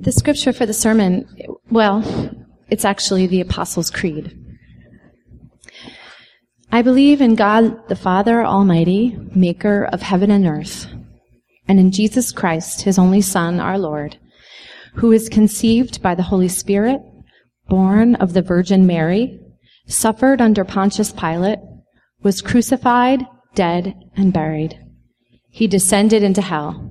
The scripture for the sermon, well, it's actually the Apostles' Creed. I believe in God the Father Almighty, maker of heaven and earth, and in Jesus Christ, his only Son, our Lord, who is conceived by the Holy Spirit, born of the Virgin Mary, suffered under Pontius Pilate, was crucified, dead, and buried. He descended into hell.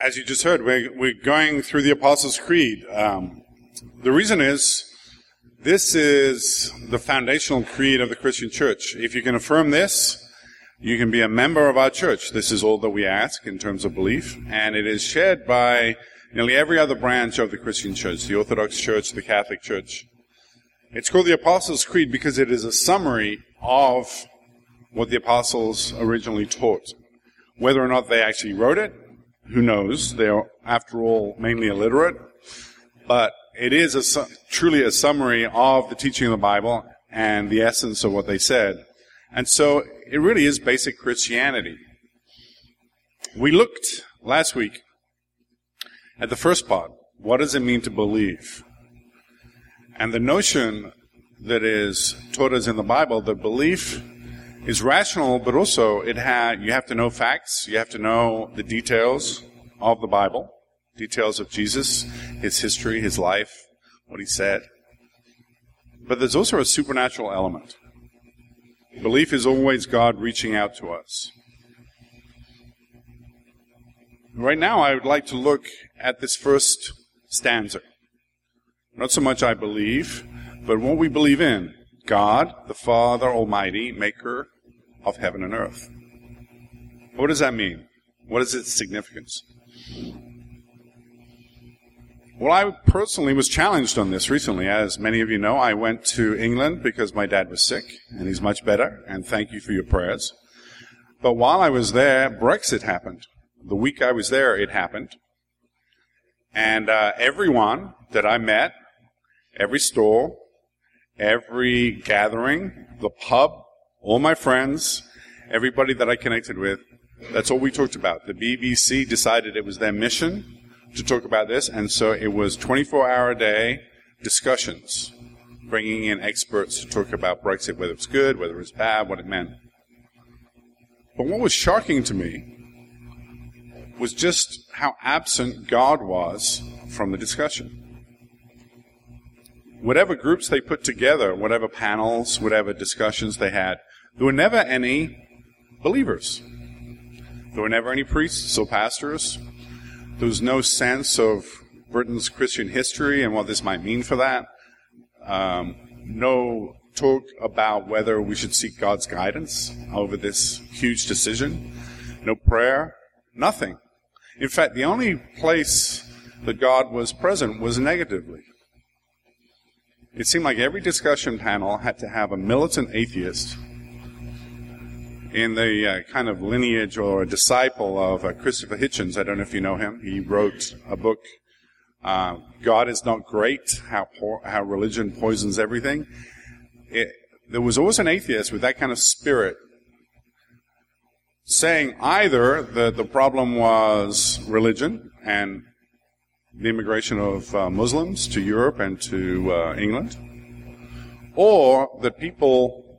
As you just heard, we're, we're going through the Apostles' Creed. Um, the reason is this is the foundational creed of the Christian church. If you can affirm this, you can be a member of our church. This is all that we ask in terms of belief, and it is shared by nearly every other branch of the Christian church, the Orthodox Church, the Catholic Church. It's called the Apostles' Creed because it is a summary of what the apostles originally taught. Whether or not they actually wrote it, who knows? They're, after all, mainly illiterate. But it is a, truly a summary of the teaching of the Bible and the essence of what they said. And so it really is basic Christianity. We looked last week at the first part. What does it mean to believe? And the notion that is taught us in the Bible that belief is rational, but also it ha- you have to know facts, you have to know the details of the Bible, details of Jesus, his history, his life, what he said. But there's also a supernatural element. Belief is always God reaching out to us. Right now, I would like to look at this first stanza. Not so much I believe, but what we believe in. God, the Father Almighty, maker of heaven and earth. What does that mean? What is its significance? Well, I personally was challenged on this recently. As many of you know, I went to England because my dad was sick, and he's much better, and thank you for your prayers. But while I was there, Brexit happened. The week I was there, it happened. And uh, everyone that I met, every store, every gathering, the pub, all my friends, everybody that I connected with, that's all we talked about. The BBC decided it was their mission to talk about this, and so it was 24 hour a day discussions, bringing in experts to talk about Brexit, whether it's good, whether it's bad, what it meant. But what was shocking to me was just how absent God was from the discussion. Whatever groups they put together, whatever panels, whatever discussions they had, there were never any believers. There were never any priests or pastors. There was no sense of Britain's Christian history and what this might mean for that. Um, no talk about whether we should seek God's guidance over this huge decision. No prayer. Nothing. In fact, the only place that God was present was negatively. It seemed like every discussion panel had to have a militant atheist in the uh, kind of lineage or disciple of uh, Christopher Hitchens. I don't know if you know him. He wrote a book, uh, God is Not Great, How, po- how Religion Poisons Everything. It, there was always an atheist with that kind of spirit saying either that the problem was religion and the immigration of uh, Muslims to Europe and to uh, England, or that people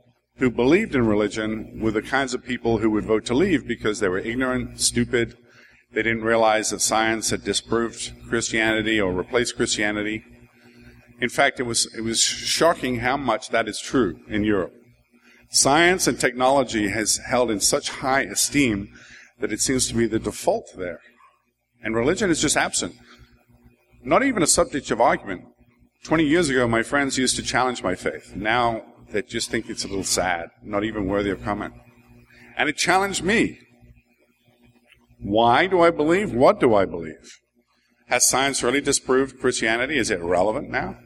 who believed in religion were the kinds of people who would vote to leave because they were ignorant, stupid, they didn't realize that science had disproved Christianity or replaced Christianity. In fact, it was, it was shocking how much that is true in Europe. Science and technology has held in such high esteem that it seems to be the default there. And religion is just absent. Not even a subject of argument. Twenty years ago, my friends used to challenge my faith. Now, they just think it's a little sad, not even worthy of comment. And it challenged me. Why do I believe? What do I believe? Has science really disproved Christianity? Is it relevant now?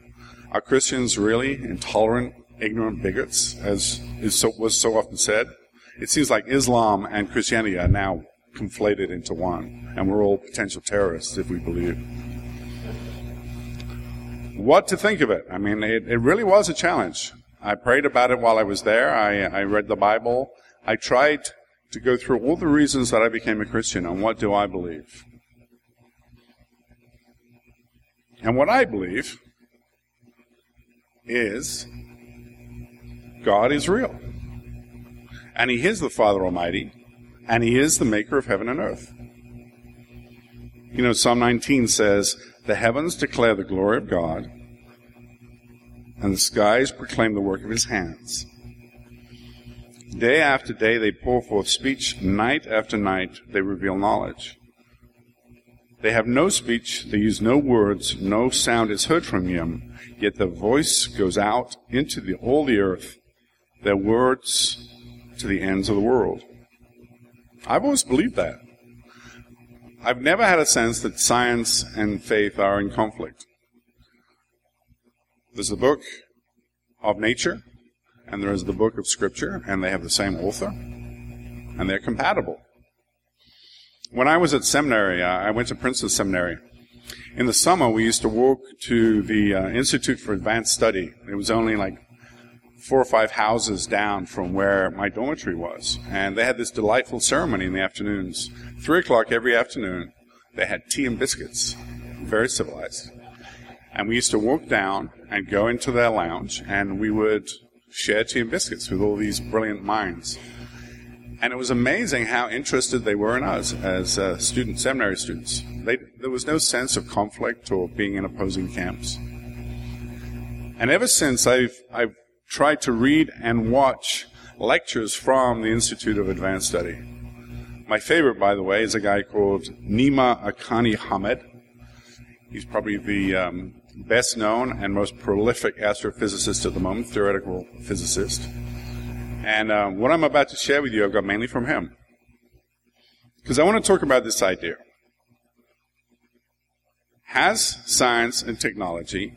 Are Christians really intolerant, ignorant bigots, as is so, was so often said? It seems like Islam and Christianity are now conflated into one, and we're all potential terrorists if we believe. What to think of it? I mean, it, it really was a challenge. I prayed about it while I was there. I, I read the Bible. I tried to go through all the reasons that I became a Christian and what do I believe. And what I believe is God is real. And He is the Father Almighty, and He is the maker of heaven and earth. You know, Psalm 19 says, The heavens declare the glory of God, and the skies proclaim the work of His hands. Day after day they pour forth speech, night after night they reveal knowledge. They have no speech, they use no words, no sound is heard from them, yet their voice goes out into the, all the earth, their words to the ends of the world. I've always believed that. I've never had a sense that science and faith are in conflict. There's the book of nature, and there is the book of Scripture, and they have the same author, and they're compatible. When I was at seminary, uh, I went to Princeton Seminary. In the summer, we used to walk to the uh, Institute for Advanced Study. It was only like four or five houses down from where my dormitory was. And they had this delightful ceremony in the afternoons. Three o'clock every afternoon, they had tea and biscuits. Very civilized. And we used to walk down and go into their lounge, and we would share tea and biscuits with all these brilliant minds. And it was amazing how interested they were in us as uh, student seminary students. They, there was no sense of conflict or being in opposing camps. And ever since I've, I've tried to read and watch lectures from the Institute of Advanced Study. My favorite, by the way, is a guy called Nima Arkani-Hamed. He's probably the um, best known and most prolific astrophysicist at the moment, theoretical physicist. And um, what I'm about to share with you, I've got mainly from him. Because I want to talk about this idea. Has science and technology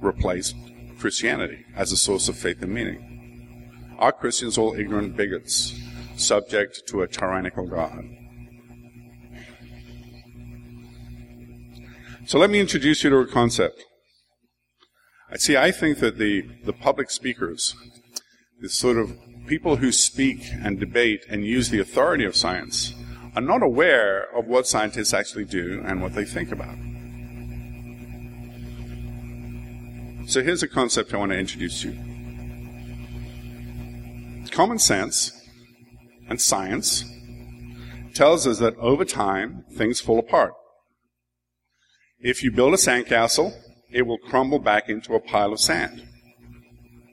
replaced Christianity as a source of faith and meaning? Are Christians all ignorant bigots, subject to a tyrannical God? So let me introduce you to a concept. I see, I think that the, the public speakers, the sort of people who speak and debate and use the authority of science, are not aware of what scientists actually do and what they think about. So here's a concept I want to introduce you. Common sense and science tells us that over time, things fall apart. If you build a sandcastle, it will crumble back into a pile of sand.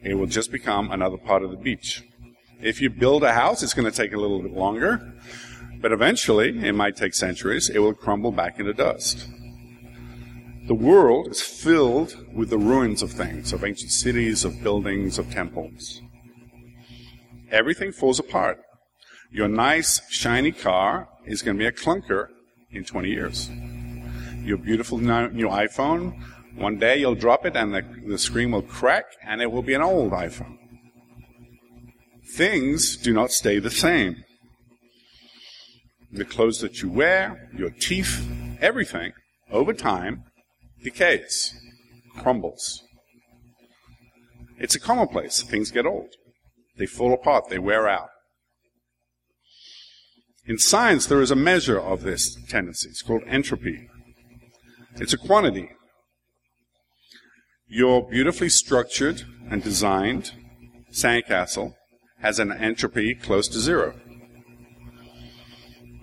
It will just become another part of the beach. If you build a house, it's going to take a little bit longer, but eventually, it might take centuries, it will crumble back into dust. The world is filled with the ruins of things, of ancient cities, of buildings, of temples. Everything falls apart. Your nice, shiny car is going to be a clunker in 20 years. Your beautiful new iPhone one day you'll drop it and the, the screen will crack and it will be an old iPhone. Things do not stay the same. The clothes that you wear, your teeth, everything, over time, decays, crumbles. It's a commonplace. Things get old. They fall apart. They wear out. In science, there is a measure of this tendency. It's called entropy. It's a quantity. Your beautifully structured and designed sandcastle has an entropy close to zero.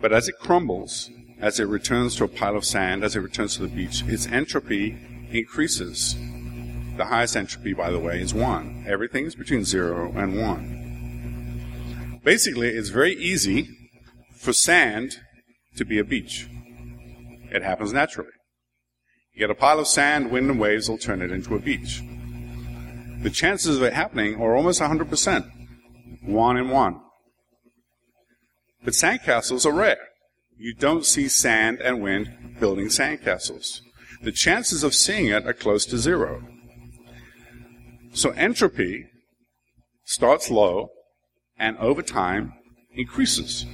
But as it crumbles, as it returns to a pile of sand, as it returns to the beach, its entropy increases. The highest entropy, by the way, is 1. Everything is between 0 and 1. Basically, it's very easy for sand to be a beach. It happens naturally. You get a pile of sand, wind and waves will turn it into a beach. The chances of it happening are almost 100%. One in one. But sandcastles are rare. You don't see sand and wind building sandcastles. the chances of seeing it are close to zero. So entropy starts low and over time increases.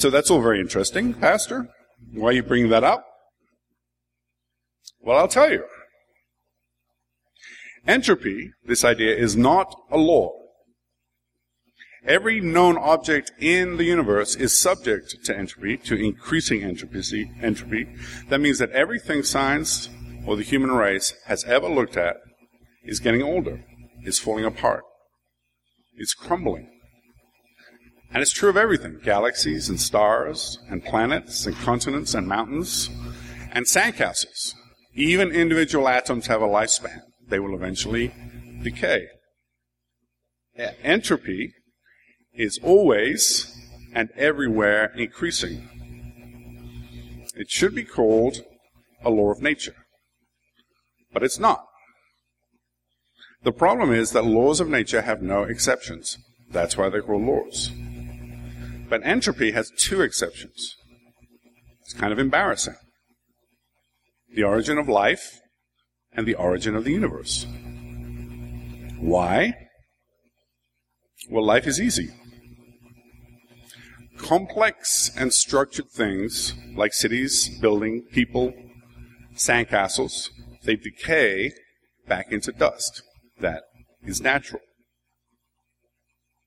So that's all very interesting, Pastor. Why are you bringing that up? Well, I'll tell you. Entropy, this idea, is not a law. Every known object in the universe is subject to entropy, to increasing entropy. That means that everything science or the human race has ever looked at is getting older, is falling apart, is crumbling. And it's true of everything galaxies and stars and planets and continents and mountains and sandcastles. Even individual atoms have a lifespan. They will eventually decay. Entropy is always and everywhere increasing. It should be called a law of nature, but it's not. The problem is that laws of nature have no exceptions. That's why they're called laws. But entropy has two exceptions. It's kind of embarrassing. The origin of life and the origin of the universe. Why? Well, life is easy. Complex and structured things like cities, building, people, sandcastles, they decay back into dust. That is natural.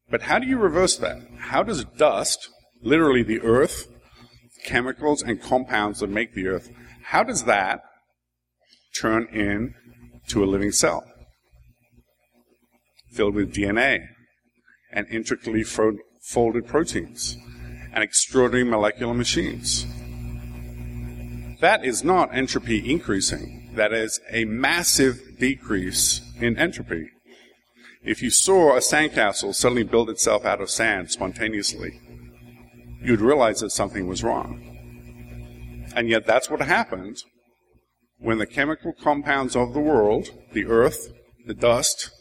But how do you reverse that? How does dust, literally the earth, chemicals and compounds that make the earth, how does that turn into a living cell? Filled with DNA and intricately folded proteins and extraordinary molecular machines. That is not entropy increasing. That is a massive decrease in entropy. If you saw a sandcastle suddenly build itself out of sand spontaneously, you'd realize that something was wrong. And yet that's what happened when the chemical compounds of the world, the earth, the dust,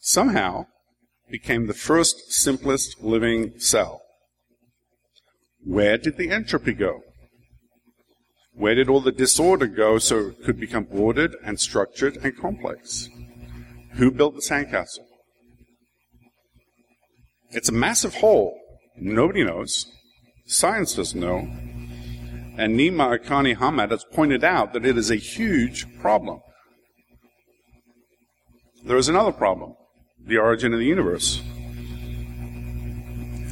somehow became the first simplest living cell. Where did the entropy go? Where did all the disorder go so it could become ordered and structured and complex? Who built the sandcastle? It's a massive hole. Nobody knows. Science doesn't know. And Nima Arkani-Hamed has pointed out that it is a huge problem. There is another problem the origin of the universe.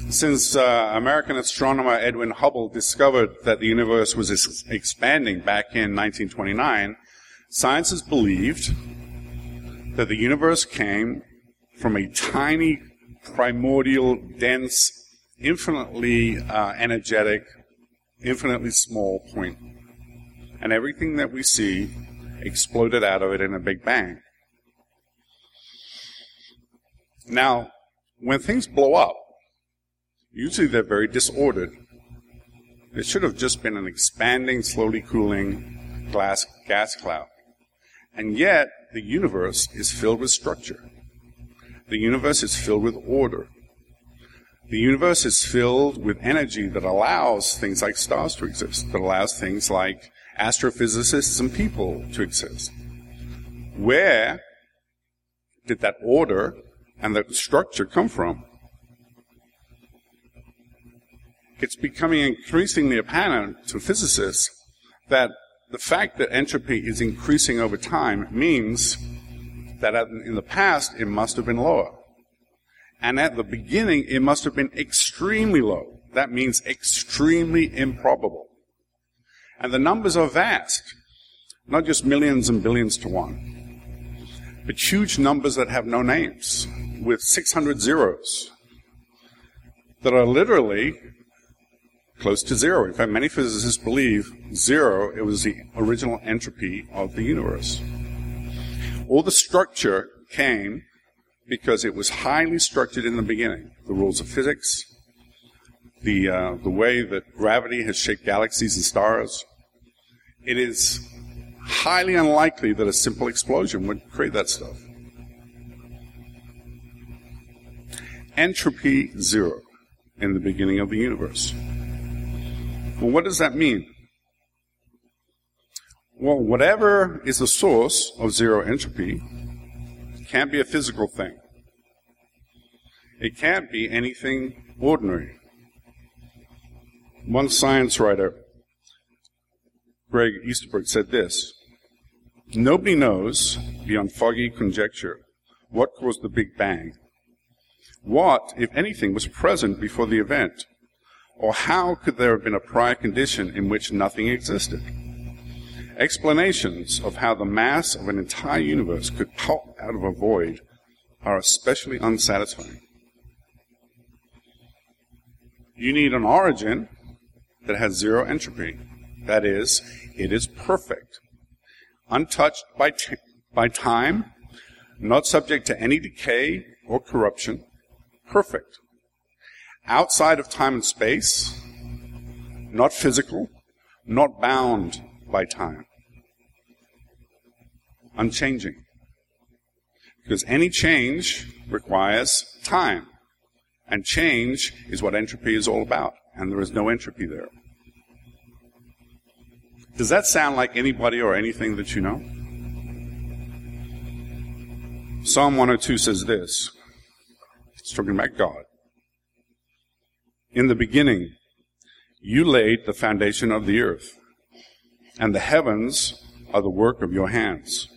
Since uh, American astronomer Edwin Hubble discovered that the universe was expanding back in 1929, science has believed that the universe came from a tiny, primordial, dense, infinitely uh, energetic, infinitely small. And everything that we see exploded out of it in a big bang. Now, when things blow up, usually they're very disordered. It should have just been an expanding, slowly cooling glass gas cloud. And yet, the universe is filled with structure. The universe is filled with order. The universe is filled with energy that allows things like stars to exist, that allows things like astrophysicists and people to exist. Where did that order and that structure come from? It's becoming increasingly apparent to physicists that the fact that entropy is increasing over time means that in the past it must have been lower. And at the beginning it must have been extremely low. That means extremely improbable. And the numbers are vast. Not just millions and billions to one, but huge numbers that have no names, with 600 zeros, that are literally close to zero. In fact, many physicists believe zero, it was the original entropy of the universe. All the structure came because it was highly structured in the beginning. The rules of physics, the, uh, the way that gravity has shaped galaxies and stars. It is highly unlikely that a simple explosion would create that stuff. Entropy zero in the beginning of the universe. Well, what does that mean? Well, whatever is the source of zero entropy can't be a physical thing. It can't be anything ordinary. One science writer, Greg Easterbrook, said this Nobody knows, beyond foggy conjecture, what caused the Big Bang. What, if anything, was present before the event? Or how could there have been a prior condition in which nothing existed? Explanations of how the mass of an entire universe could pop out of a void are especially unsatisfying. You need an origin that has zero entropy. That is, it is perfect, untouched by, t- by time, not subject to any decay or corruption, perfect. Outside of time and space, not physical, not bound by time. Unchanging. Because any change requires time. And change is what entropy is all about. And there is no entropy there. Does that sound like anybody or anything that you know? Psalm 102 says this. It's talking about God. In the beginning, you laid the foundation of the earth, and the heavens are the work of your hands.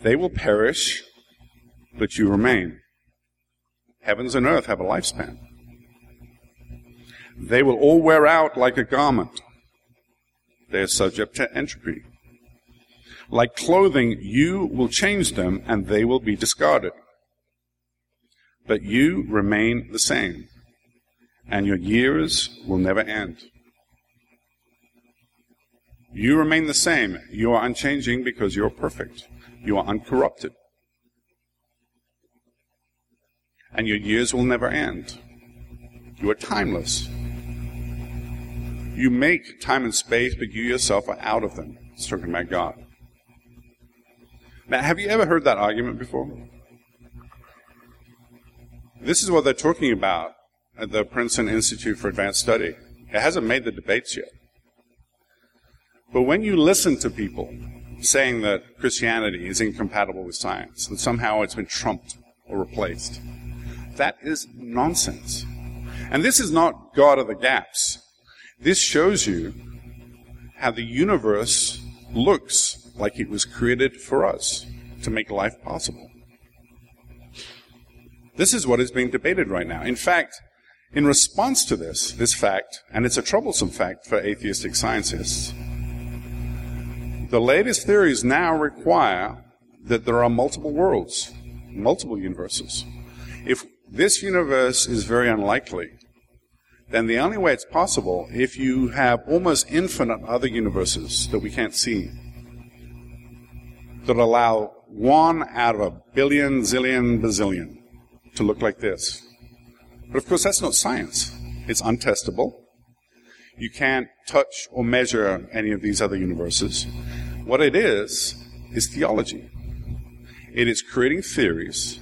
They will perish, but you remain. Heavens and earth have a lifespan. They will all wear out like a garment. They are subject to entropy. Like clothing, you will change them and they will be discarded. But you remain the same, and your years will never end. You remain the same. You are unchanging because you're perfect. You are uncorrupted. And your years will never end. You are timeless. You make time and space, but you yourself are out of them. It's talking about God. Now, have you ever heard that argument before? This is what they're talking about at the Princeton Institute for Advanced Study. It hasn't made the debates yet. But when you listen to people saying that Christianity is incompatible with science, and somehow it's been trumped or replaced, that is nonsense. And this is not God of the gaps. This shows you how the universe looks like it was created for us to make life possible. This is what is being debated right now. In fact, in response to this, this fact, and it's a troublesome fact for atheistic scientists, the latest theories now require that there are multiple worlds, multiple universes. If this universe is very unlikely, then the only way it's possible if you have almost infinite other universes that we can't see that allow one out of a billion, zillion, bazillion to look like this. But of course, that's not science. It's untestable. You can't touch or measure any of these other universes. What it is, is theology. It is creating theories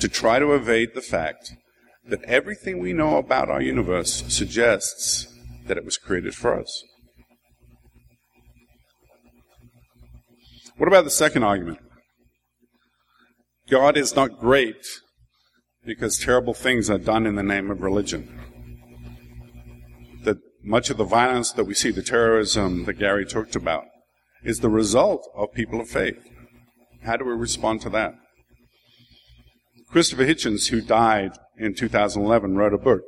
to try to evade the fact that everything we know about our universe suggests that it was created for us. What about the second argument? God is not great because terrible things are done in the name of religion. That much of the violence that we see, the terrorism that Gary talked about, is the result of people of faith. How do we respond to that? Christopher Hitchens, who died in 2011, wrote a book,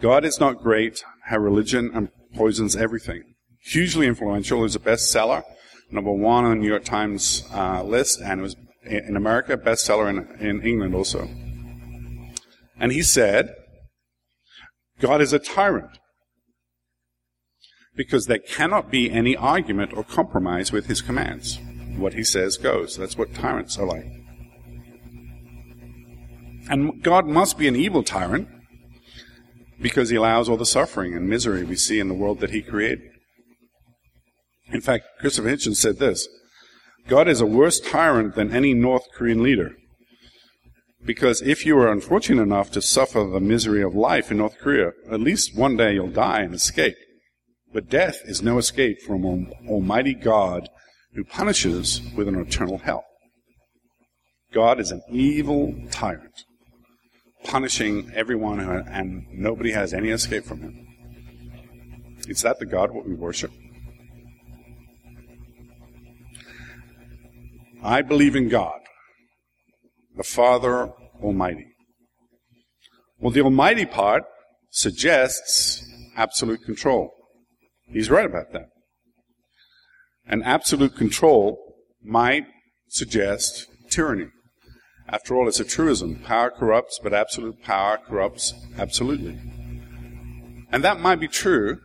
God is Not Great, How Religion Poisons Everything. Hugely influential. It was a bestseller, number one on the New York Times uh, list, and it was in America, bestseller in, in England also. And he said, God is a tyrant because there cannot be any argument or compromise with his commands. What he says goes. That's what tyrants are like. And God must be an evil tyrant because he allows all the suffering and misery we see in the world that he created. In fact, Christopher Hitchens said this God is a worse tyrant than any North Korean leader. Because if you are unfortunate enough to suffer the misery of life in North Korea, at least one day you'll die and escape. But death is no escape from an Almighty God who punishes with an eternal hell. God is an evil tyrant, punishing everyone, uh, and nobody has any escape from him. Is that the God what we worship? I believe in God, the Father Almighty. Well, the Almighty part suggests absolute control. He's right about that. And absolute control might suggest tyranny. After all, it's a truism. Power corrupts, but absolute power corrupts absolutely. And that might be true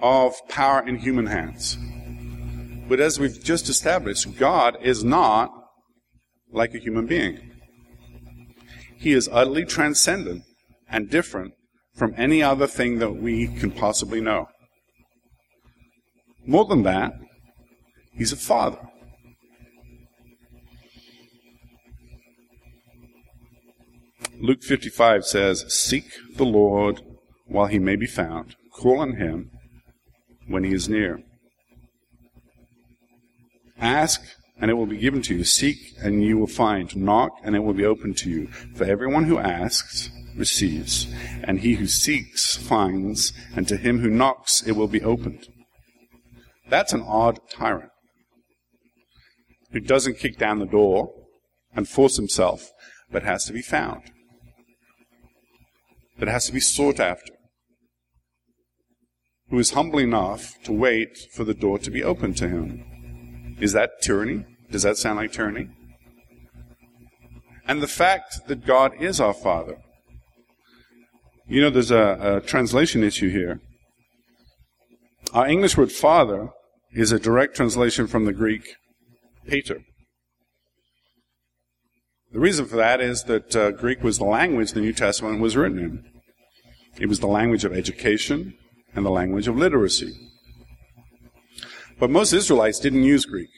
of power in human hands. But as we've just established, God is not like a human being. He is utterly transcendent and different from any other thing that we can possibly know. More than that, He's a Father. Luke 55 says, Seek the Lord while he may be found. Call on him when he is near. Ask, and it will be given to you. Seek, and you will find. Knock, and it will be opened to you. For everyone who asks receives, and he who seeks finds, and to him who knocks it will be opened. That's an odd tyrant who doesn't kick down the door and force himself, but has to be found that has to be sought after, who is humble enough to wait for the door to be opened to him. Is that tyranny? Does that sound like tyranny? And the fact that God is our Father. You know, there's a, a translation issue here. Our English word father is a direct translation from the Greek pater. The reason for that is that uh, Greek was the language the New Testament was written in. It was the language of education and the language of literacy. But most Israelites didn't use Greek.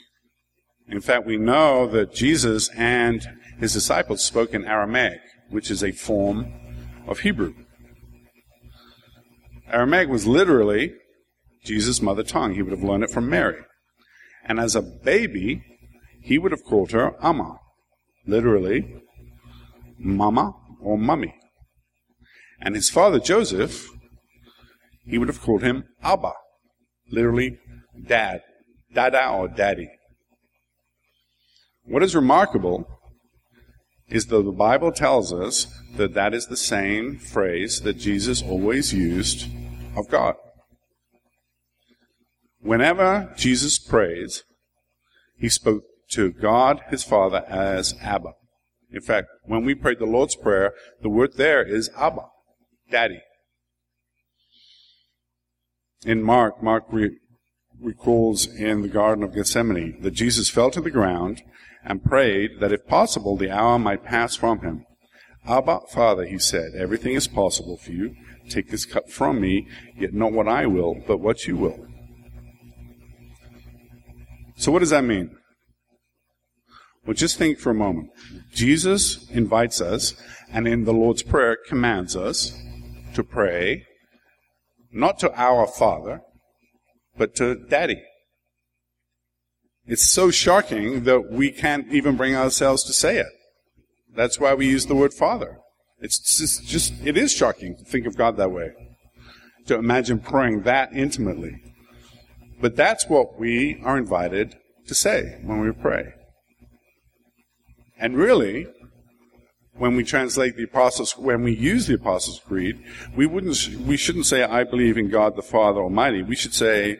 In fact, we know that Jesus and his disciples spoke in Aramaic, which is a form of Hebrew. Aramaic was literally Jesus' mother tongue. He would have learned it from Mary. And as a baby, he would have called her Amma, literally, Mama or Mummy. And his father Joseph, he would have called him Abba, literally dad, dada or daddy. What is remarkable is that the Bible tells us that that is the same phrase that Jesus always used of God. Whenever Jesus prays, he spoke to God his Father as Abba. In fact, when we pray the Lord's Prayer, the word there is Abba daddy. In Mark, Mark re- recalls in the Garden of Gethsemane that Jesus fell to the ground and prayed that if possible the hour might pass from him. Abba, Father, he said, everything is possible for you. Take this cup from me, yet not what I will, but what you will. So what does that mean? Well, just think for a moment. Jesus invites us, and in the Lord's Prayer commands us to pray not to our Father, but to Daddy. It's so shocking that we can't even bring ourselves to say it. That's why we use the word Father. It's just, just, it is shocking to think of God that way. To imagine praying that intimately. But that's what we are invited to say when we pray. And really, when we translate the Apostles, when we use the Apostles' Creed, we wouldn't, we shouldn't say, I believe in God the Father Almighty. We should say,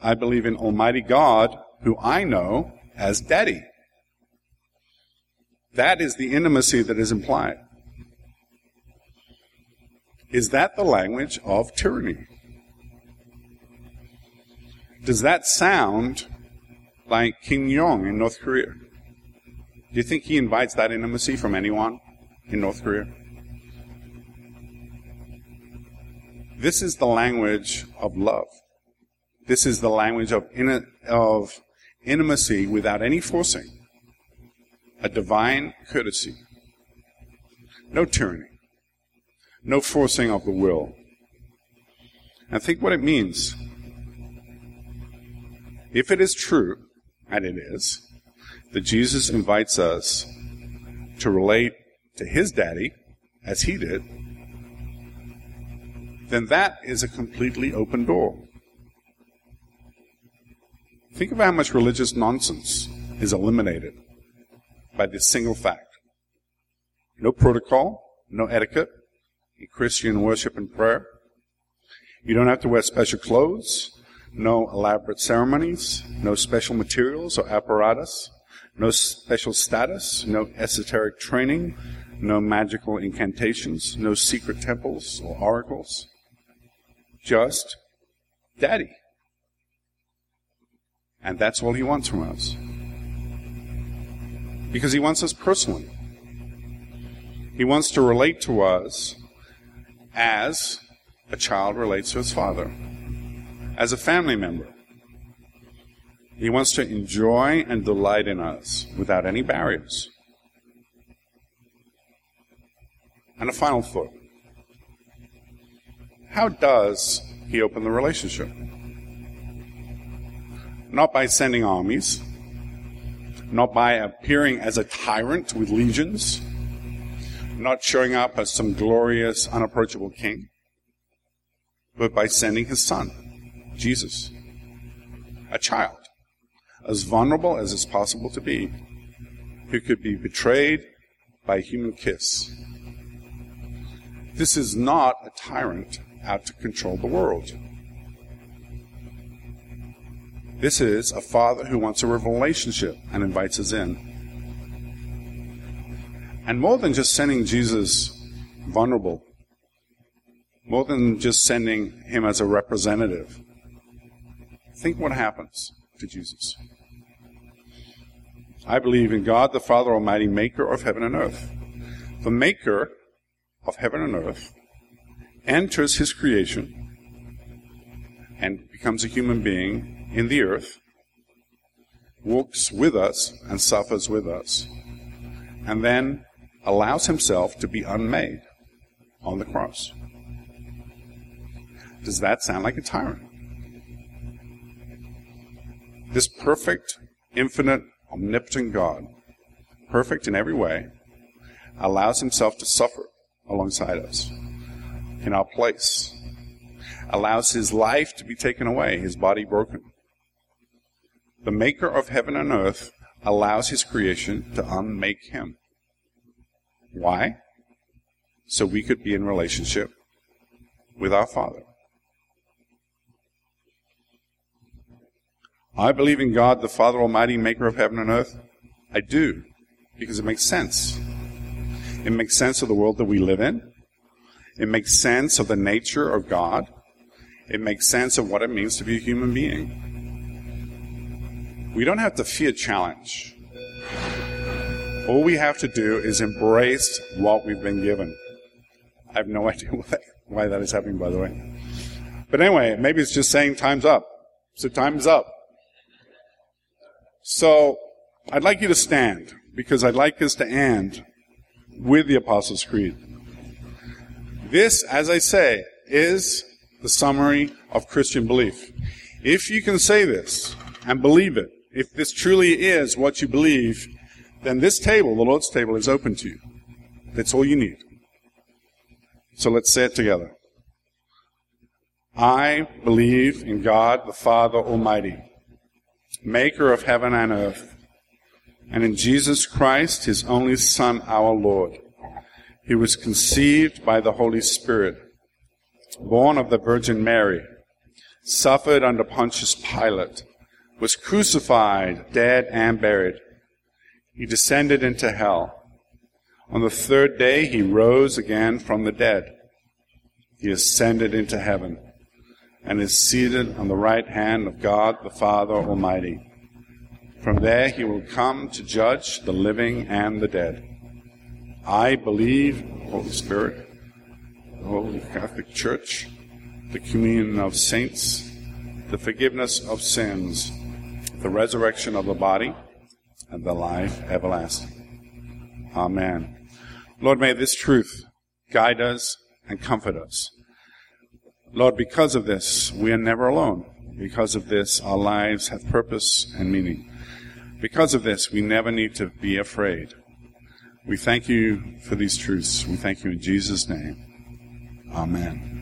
I believe in Almighty God, who I know as Daddy. That is the intimacy that is implied. Is that the language of tyranny? Does that sound like Kim Jong in North Korea? Do you think he invites that intimacy from anyone? in North Korea. This is the language of love. This is the language of, in, of intimacy without any forcing. A divine courtesy. No tyranny. No forcing of the will. And think what it means. If it is true, and it is, that Jesus invites us to relate to his daddy as he did, then that is a completely open door. Think of how much religious nonsense is eliminated by this single fact. No protocol, no etiquette in Christian worship and prayer. You don't have to wear special clothes, no elaborate ceremonies, no special materials or apparatus, no special status, no esoteric training, no magical incantations, no secret temples or oracles. Just Daddy. And that's all he wants from us. Because he wants us personally. He wants to relate to us as a child relates to his father, as a family member. He wants to enjoy and delight in us without any barriers. And a final thought. How does he open the relationship? Not by sending armies, not by appearing as a tyrant with legions, not showing up as some glorious, unapproachable king, but by sending his son, Jesus, a child, as vulnerable as is possible to be, who could be betrayed by a human kiss. This is not a tyrant out to control the world. This is a father who wants a relationship and invites us in. And more than just sending Jesus vulnerable, more than just sending him as a representative, think what happens to Jesus. I believe in God, the Father Almighty, maker of heaven and earth. The maker of heaven and earth enters his creation and becomes a human being in the earth, walks with us and suffers with us, and then allows himself to be unmade on the cross. Does that sound like a tyrant? This perfect, infinite, omnipotent God, perfect in every way, allows himself to suffer alongside us in our place, allows his life to be taken away, his body broken. The maker of heaven and earth allows his creation to unmake him. Why? So we could be in relationship with our Father. I believe in God, the Father Almighty, maker of heaven and earth. I do, because it makes sense. It makes sense of the world that we live in. It makes sense of the nature of God. It makes sense of what it means to be a human being. We don't have to fear challenge. All we have to do is embrace what we've been given. I have no idea why, that is happening, by the way. But anyway, maybe it's just saying time's up. So time's up. So I'd like you to stand because I'd like us to end with the Apostles' Creed. This, as I say, is the summary of Christian belief. If you can say this and believe it, if this truly is what you believe, then this table, the Lord's table, is open to you. That's all you need. So let's say it together. I believe in God the Father Almighty, maker of heaven and earth, and in Jesus Christ, his only Son, our Lord. He was conceived by the Holy Spirit, born of the Virgin Mary, suffered under Pontius Pilate, was crucified, dead, and buried he descended into hell. On the third day, he rose again from the dead. He ascended into heaven and is seated on the right hand of God the Father Almighty. From there, he will come to judge the living and the dead. I believe Holy Spirit, the Holy Catholic Church, the communion of saints, the forgiveness of sins, the resurrection of the body, and the life everlasting. Amen. Lord, may this truth guide us and comfort us. Lord, because of this, we are never alone. Because of this, our lives have purpose and meaning. Because of this, we never need to be afraid. We thank you for these truths. We thank you in Jesus' name. Amen.